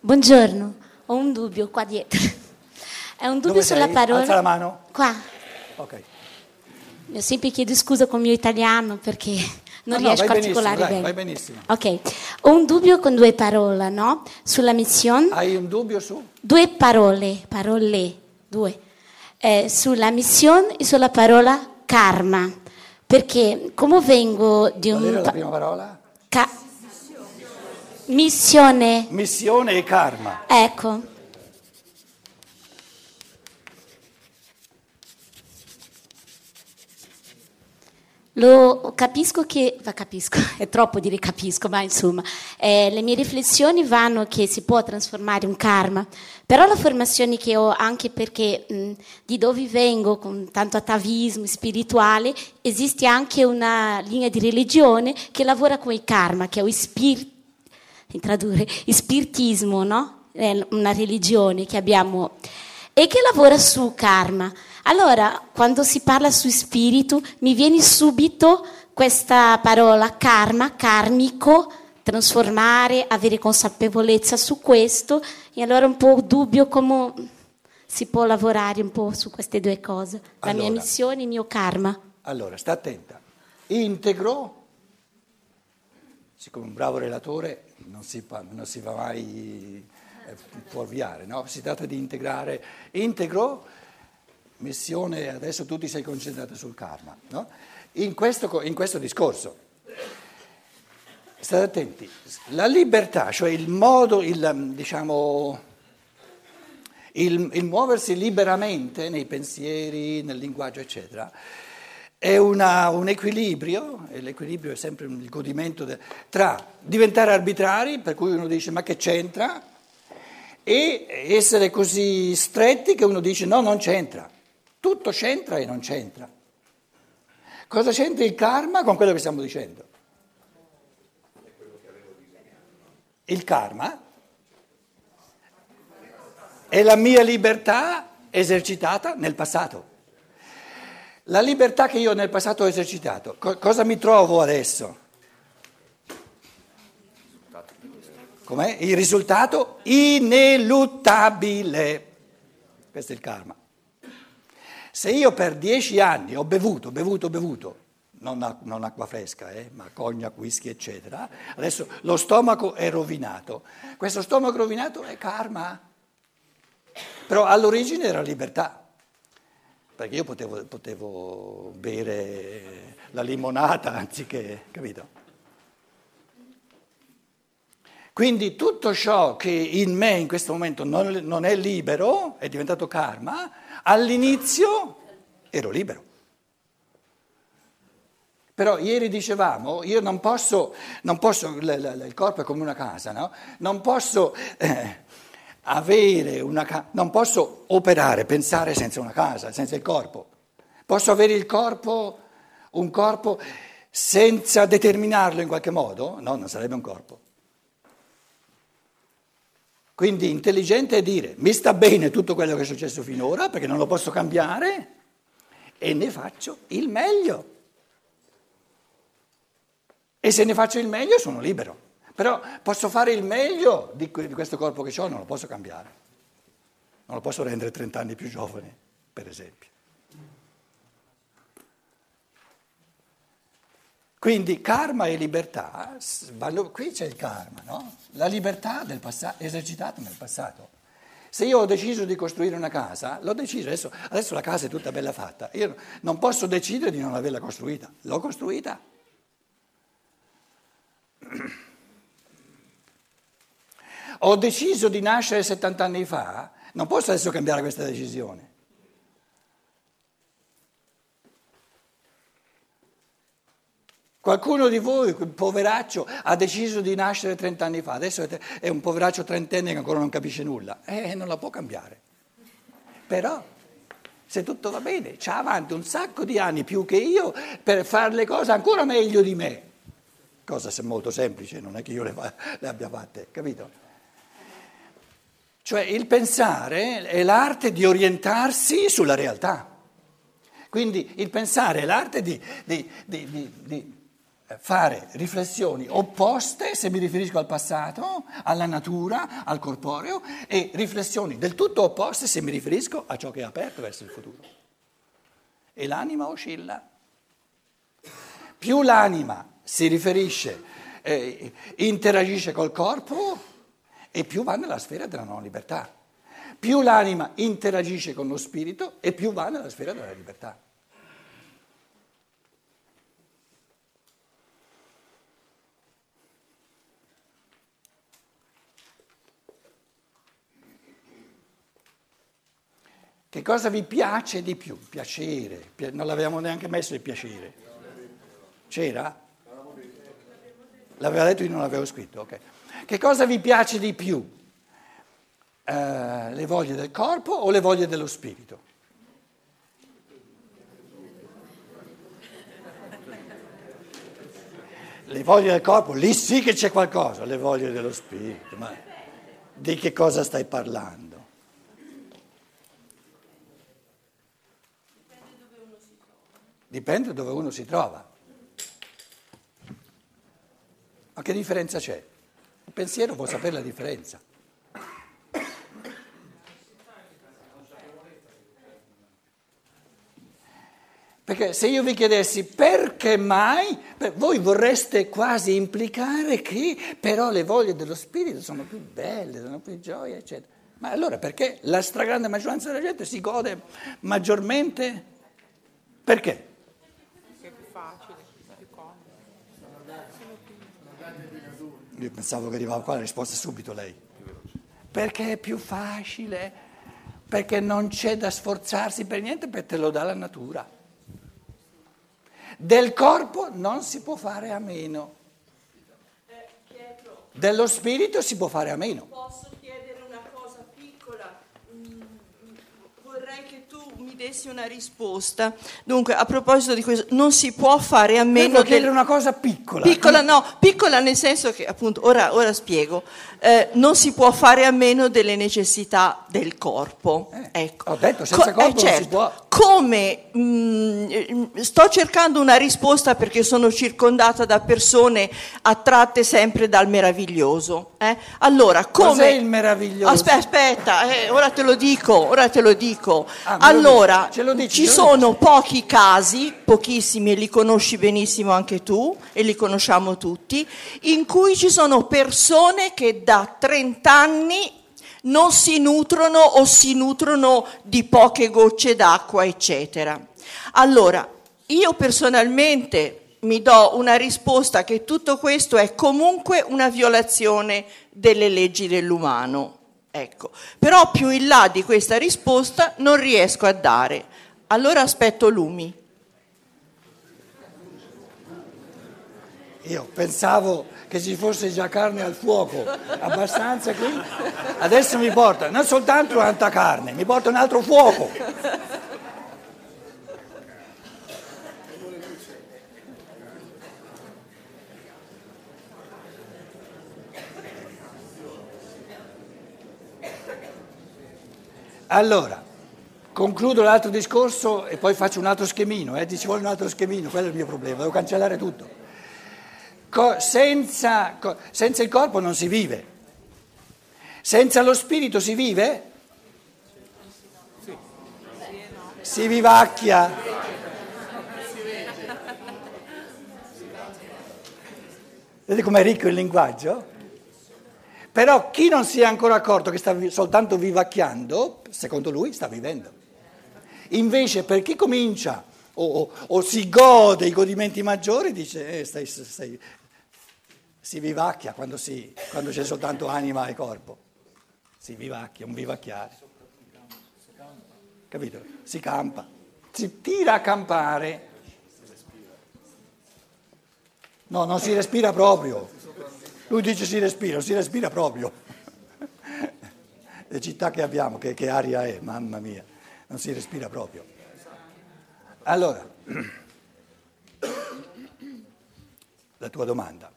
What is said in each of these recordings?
Buongiorno, ho un dubbio qua dietro. È un dubbio Dove sulla sei? parola. Alza la mano. Qua. Ok. Io sempre chiedo scusa con il mio italiano perché non No, no, riesco vai a articolare benissimo, bene. dai, vai benissimo. Ok, ho un dubbio con due parole, no? Sulla missione. Hai un dubbio su? Due parole, parole, due. Eh, sulla missione e sulla parola karma. Perché come vengo di Qual era un... la prima parola? ca- missione. Missione e karma. Ecco. Lo capisco che, va, capisco, è troppo dire capisco, ma insomma, eh, le mie riflessioni vanno che si può trasformare un karma, però la formazione che ho, anche perché mh, di dove vengo, con tanto atavismo spirituale, esiste anche una linea di religione che lavora con il karma, che è o spirito in tradurre, spiritismo, no? È una religione che abbiamo e che lavora su karma. Allora, quando si parla su spirito, mi viene subito questa parola karma, karmico, trasformare, avere consapevolezza su questo, e allora un po' dubbio come si può lavorare un po' su queste due cose, la mia Allora. missione e il mio karma. Allora, sta attenta. Integro, siccome un bravo relatore non si, non si va mai eh, fuorviare, no? Si tratta di integrare. Integro, missione, adesso tu ti sei concentrato sul karma, no? In questo, in questo discorso, state attenti, la libertà, cioè il modo, il, diciamo, il, il muoversi liberamente nei pensieri, nel linguaggio, eccetera, è una- un equilibrio, e l'equilibrio è sempre il godimento de- tra diventare arbitrari, per cui uno dice ma che c'entra, e essere così stretti che uno dice no, non c'entra. Tutto c'entra e non c'entra. Cosa c'entra il karma con quello che stiamo dicendo? Il karma è la mia libertà esercitata nel passato. La libertà che io nel passato ho esercitato, co- cosa mi trovo adesso? Com'è? Il risultato ineluttabile. Questo è il karma. Se io per dieci anni ho bevuto, bevuto, bevuto, non, non acqua fresca, eh, ma cognac, whisky, eccetera, adesso lo stomaco è rovinato. Questo stomaco rovinato è karma. Però all'origine era libertà. Perché io potevo, potevo bere la limonata anziché, capito? Quindi tutto ciò che in me in questo momento non, non è libero, è diventato karma, all'inizio ero libero. Però ieri dicevamo, io non posso, non posso il corpo è come una casa, no? Non posso eh, avere una casa, non posso operare, pensare senza una casa, senza il corpo. Posso avere il corpo, un corpo senza determinarlo in qualche modo? No, non sarebbe un corpo. Quindi intelligente è dire mi sta bene tutto quello che è successo finora perché non lo posso cambiare e ne faccio il meglio. E se ne faccio il meglio sono libero. Però posso fare il meglio di que- di questo corpo che ho, non lo posso cambiare. Non lo posso rendere 30 anni più giovane, per esempio. Quindi karma e libertà, qui c'è il karma, no? La libertà del passato, esercitata nel passato. Se io ho deciso di costruire una casa, l'ho deciso, adesso, adesso la casa è tutta bella fatta, io non posso decidere di non averla costruita, l'ho costruita. Ho deciso di nascere 70 anni fa, non posso adesso cambiare questa decisione. Qualcuno di voi, quel poveraccio, ha deciso di nascere 30 anni fa, adesso è- un poveraccio trentenne che ancora non capisce nulla, eh, non la può cambiare. Però, se tutto va bene, c'ha avanti un sacco di anni più che io per fare le cose ancora meglio di me. Cosa molto semplice, non è che io le, le abbia fatte, capito? Cioè il pensare è l'arte di orientarsi sulla realtà. Quindi il pensare è l'arte di, di- di- di- fare riflessioni opposte se mi riferisco al passato, alla natura, al corporeo e riflessioni del tutto opposte se mi riferisco a ciò che è aperto verso il futuro. E l'anima oscilla. Più l'anima si riferisce, eh, interagisce col corpo e più va nella sfera della non libertà. Più l'anima interagisce con lo spirito e più va nella sfera della libertà. Che cosa vi piace di più? Piacere, non l'avevamo neanche messo il piacere. C'era? L'aveva detto io non l'avevo scritto, ok. Che cosa vi piace di più? Eh, le voglie del corpo o le voglie dello spirito? Le voglie del corpo, lì sì che c'è qualcosa, le voglie dello spirito, ma di che cosa stai parlando? Dipende dove uno si trova. Ma che differenza c'è? Pensiero può sapere la differenza. Perché se io vi chiedessi perché mai, voi vorreste quasi implicare che però le voglie dello spirito sono più belle, sono più gioie, eccetera. Ma allora perché la stragrande maggioranza della gente si gode maggiormente? Perché? Io pensavo che arrivava qua la risposta subito lei. Perché è più facile, perché non c'è da sforzarsi per niente, perché te lo dà la natura. Del corpo non si può fare a meno. Dello spirito si può fare a meno. Dessi una risposta. Dunque, a proposito di questo, non si può fare a meno Devo chiedere una cosa piccola. Piccola, no, piccola nel senso che, appunto, ora, ora spiego, eh, non si può fare a meno delle necessità del corpo. Eh, ecco. Ho detto, senza Co- corpo eh, certo. si può. Come mh, mm, sto cercando una risposta perché sono circondata da persone attratte sempre dal meraviglioso. Eh? Allora, come... Cos'è il meraviglioso? Aspetta, aspetta eh, ora te lo dico, ora te lo dico. Ah, allora, lo dici, ci sono pochi casi, pochissimi, e li conosci benissimo anche tu, e li conosciamo tutti, in cui ci sono persone che da 30 anni non si nutrono o si nutrono di poche gocce d'acqua, eccetera. Allora, io personalmente mi do una risposta che tutto questo è comunque una violazione delle leggi dell'umano. Ecco. Però più in là di questa risposta non riesco a dare. Allora aspetto Lumi. Io pensavo che ci fosse già carne al fuoco, abbastanza qui. Adesso mi porta non soltanto tanta carne, mi porta un altro fuoco. Allora, concludo l'altro discorso e poi faccio un altro schemino, eh? ci vuole un altro schemino, quello è il mio problema, devo cancellare tutto senza, senza il corpo non si vive. Senza lo spirito si vive? Si vivacchia. Vedete com'è ricco il linguaggio? Però chi non si è ancora accorto che sta soltanto vivacchiando, secondo lui sta vivendo. Invece per chi comincia o, o, o si gode i godimenti maggiori, dice eh, stai, stai, si vivacchia quando, si, quando c'è soltanto anima e corpo. Si vivacchia, un vivacchiare. Capito? Si campa, si tira a campare. No, non si respira proprio. Lui dice si respira, si respira proprio. Le città che abbiamo, che, che aria è, mamma mia, non si respira proprio. Allora, la tua domanda.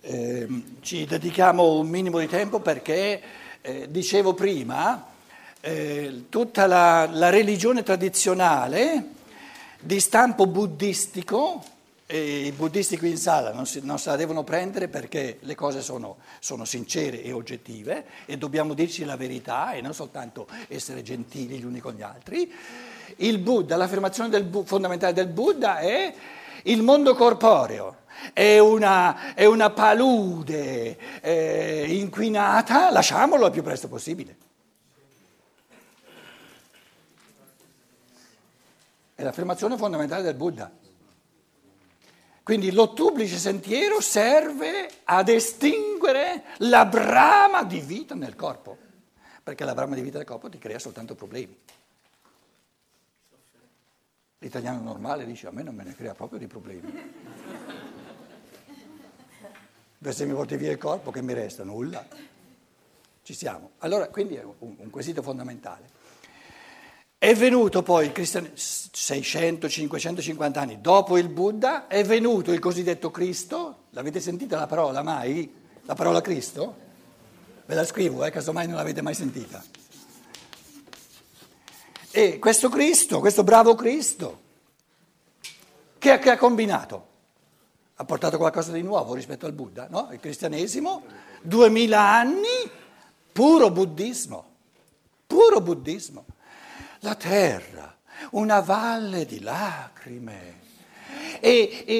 Eh, ci dedichiamo un minimo di tempo perché, eh, dicevo prima, eh, tutta la, la, religione tradizionale di stampo buddhistico E I buddisti qui in sala non, si, non, se la devono prendere perché le cose sono, sono, sincere e oggettive e dobbiamo dirci la verità e non soltanto essere gentili gli uni con gli altri. Il Buddha, l'affermazione del, fondamentale del Buddha è il mondo corporeo. È una, è una palude eh, inquinata, lasciamolo il più presto possibile. È l'affermazione fondamentale del Buddha. Quindi l'ottuplice sentiero serve ad estinguere la brama di vita nel corpo, perché la brama di vita nel corpo ti crea soltanto problemi. L'italiano normale dice a me non me ne crea proprio di problemi. Beh, se mi porti via il corpo che mi resta? Nulla. Ci siamo. Allora, quindi è un, un quesito fondamentale. È venuto poi il cristianesimo 600, 550 anni dopo il Buddha, è venuto il cosiddetto Cristo. L'avete sentita la parola mai? La parola Cristo? Ve la scrivo, eh, casomai non l'avete mai sentita. E questo Cristo, questo bravo Cristo, che, che ha combinato? Ha portato qualcosa di nuovo rispetto al Buddha, no? Il cristianesimo, duemila anni, puro buddismo, puro buddismo la terra, una valle di lacrime. E, e,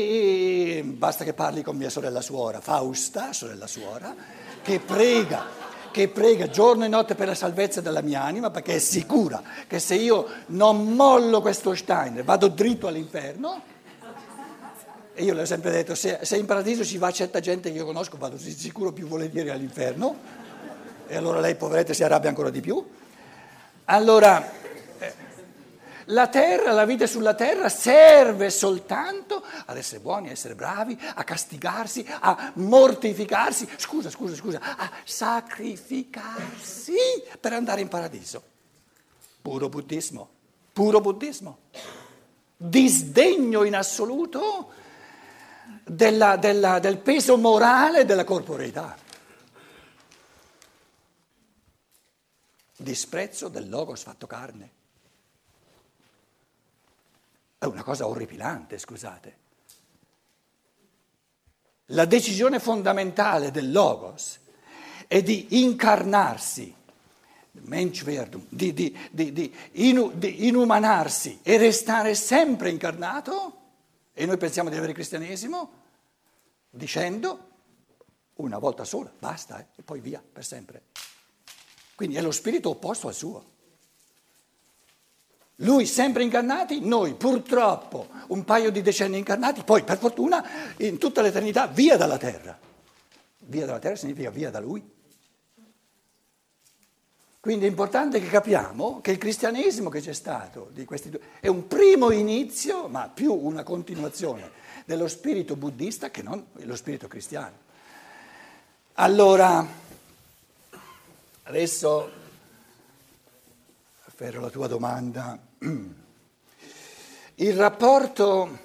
e, basta che parli con mia sorella suora, Fausta, sorella suora, che prega, che prega giorno e notte per la salvezza della mia anima, perché è sicura che se io non mollo questo Steiner, vado dritto all'inferno. E io le ho sempre detto, se, se in paradiso ci va certa gente che io conosco, vado sicuro più volentieri all'inferno. E allora lei, poveretta, si arrabbia ancora di più. Allora, la terra, la vita sulla terra serve soltanto ad essere buoni, a essere bravi, a castigarsi, a mortificarsi, scusa, scusa, scusa, a sacrificarsi per andare in paradiso. Puro buddismo, puro buddismo. Disdegno in assoluto della, della, del peso morale della corporeità. Disprezzo del logos fatto carne. È una cosa orripilante, scusate. La decisione fondamentale del Logos è di incarnarsi, di, di, di, di, inumanarsi e restare sempre incarnato, e noi pensiamo di avere il cristianesimo, dicendo una volta sola, basta, eh, e poi via per sempre. Quindi è lo spirito opposto al suo. Lui sempre incarnati, noi purtroppo un paio di decenni incarnati, poi per fortuna in tutta l'eternità via dalla terra. Via dalla terra significa via da lui. Quindi è importante che capiamo che il cristianesimo che c'è stato di questi due è un primo inizio, ma più una continuazione dello spirito buddista che non lo spirito cristiano. Allora, adesso afferro la tua domanda. Il rapporto,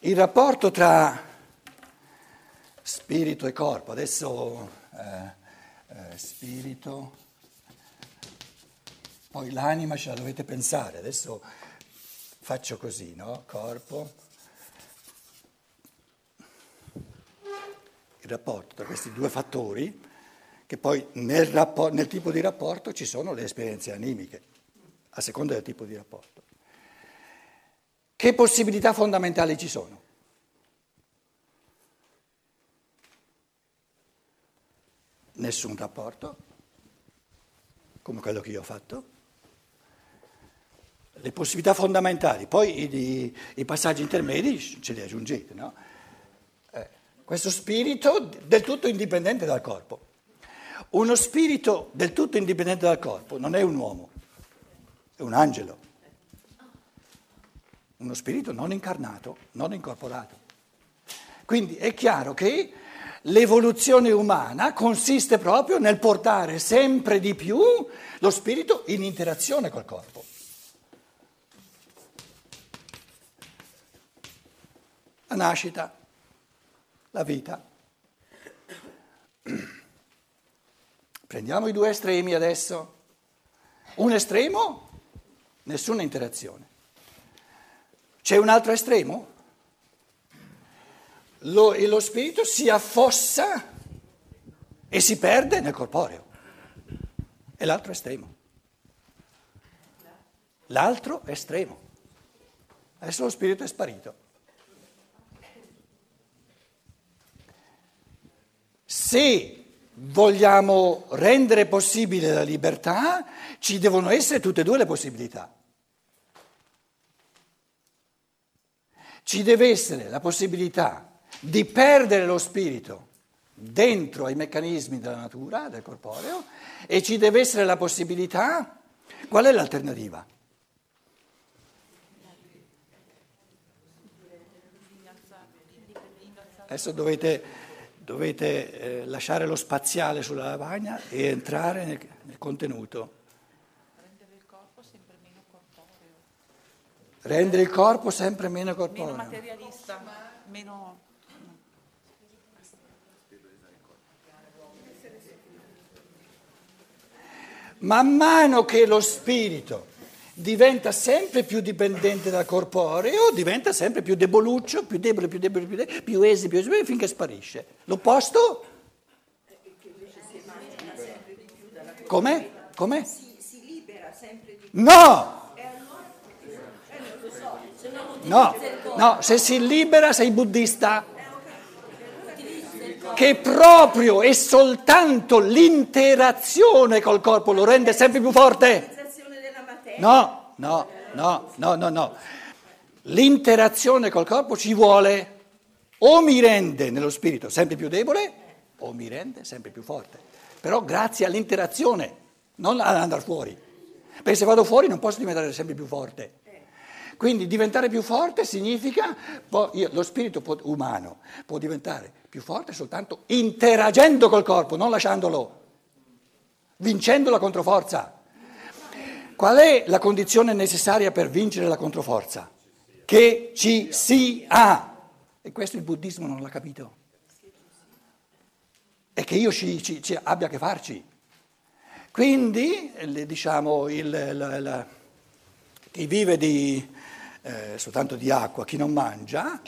il rapporto tra spirito e corpo, adesso eh, eh, spirito, poi l'anima ce la dovete pensare, adesso faccio così, no? Corpo. Il rapporto tra questi due fattori che poi nel, rapport, nel tipo di rapporto ci sono le esperienze animiche, a seconda del tipo di rapporto. Che possibilità fondamentali ci sono? Nessun rapporto, come quello che io ho fatto. Le possibilità fondamentali, poi i, i passaggi intermedi ce li aggiungete, no? Eh, questo spirito del tutto indipendente dal corpo. Uno spirito del tutto indipendente dal corpo non è un uomo, è un angelo. Uno spirito non incarnato, non incorporato. Quindi è chiaro che l'evoluzione umana consiste proprio nel portare sempre di più lo spirito in interazione col corpo. La nascita, la vita. Prendiamo i due estremi adesso. Un estremo, nessuna interazione. C'è un altro estremo? Lo, e lo spirito si affossa e si perde nel corporeo. È l'altro estremo. L'altro estremo. Adesso lo spirito è sparito. Se vogliamo rendere possibile la libertà, ci devono essere tutte e due le possibilità. Ci deve essere la possibilità di perdere lo spirito dentro ai meccanismi della natura, del corporeo, e ci deve essere la possibilità, qual è l'alternativa? Adesso dovete, dovete eh, lasciare lo spaziale sulla lavagna e entrare nel, nel contenuto. Rendere il corpo sempre meno corporeo. Rendere il corpo sempre meno corporeo. Meno materialista, meno... Man mano che lo spirito diventa sempre più dipendente dal corporeo, diventa sempre più deboluccio, più debole, più debole, più, debole, più esile, più esile, finché sparisce. L'opposto? Com'è? Com'è? Si, libera sempre di più. No! No, no, se si libera sei buddista. Che proprio e soltanto l'interazione col corpo lo rende sempre più forte. No, no, no, no, no, no. L'interazione col corpo ci vuole o mi rende nello spirito sempre più debole o mi rende sempre più forte. Però grazie all'interazione, non ad andare fuori. Perché se vado fuori non posso diventare sempre più forte. Quindi diventare più forte significa, io, lo spirito può, umano può diventare più forte soltanto interagendo col corpo, non lasciandolo, vincendo la controforza. Qual è la condizione necessaria per vincere la controforza? Che ci sia. E questo il buddismo non l'ha capito. E che io ci, ci, ci abbia a che farci. Quindi, diciamo, il, la, la, chi vive di, eh, soltanto di acqua, chi non mangia,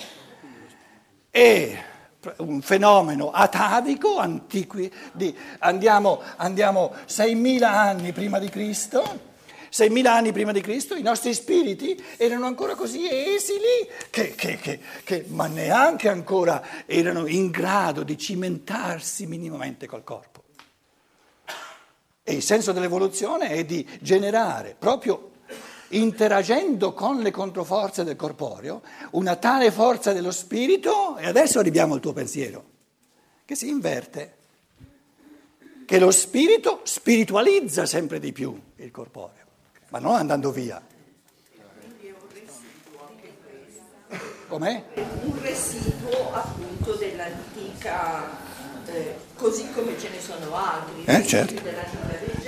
è un fenomeno atavico, di, andiamo, andiamo 6.000 anni prima di Cristo, 6.000 anni prima di Cristo i nostri spiriti erano ancora così esili che, che, che, che, ma neanche ancora erano in grado di cimentarsi minimamente col corpo. E il senso dell'evoluzione è di generare, proprio interagendo con le controforze del corporeo, una tale forza dello spirito, e adesso arriviamo al tuo pensiero, che si inverte, che lo spirito spiritualizza sempre di più il corporeo ma non andando via. Com'è? Un residuo appunto dell'antica, eh, così come ce ne sono altri. Eh, certo.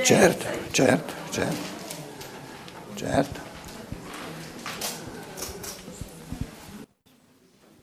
certo, certo, certo, certo.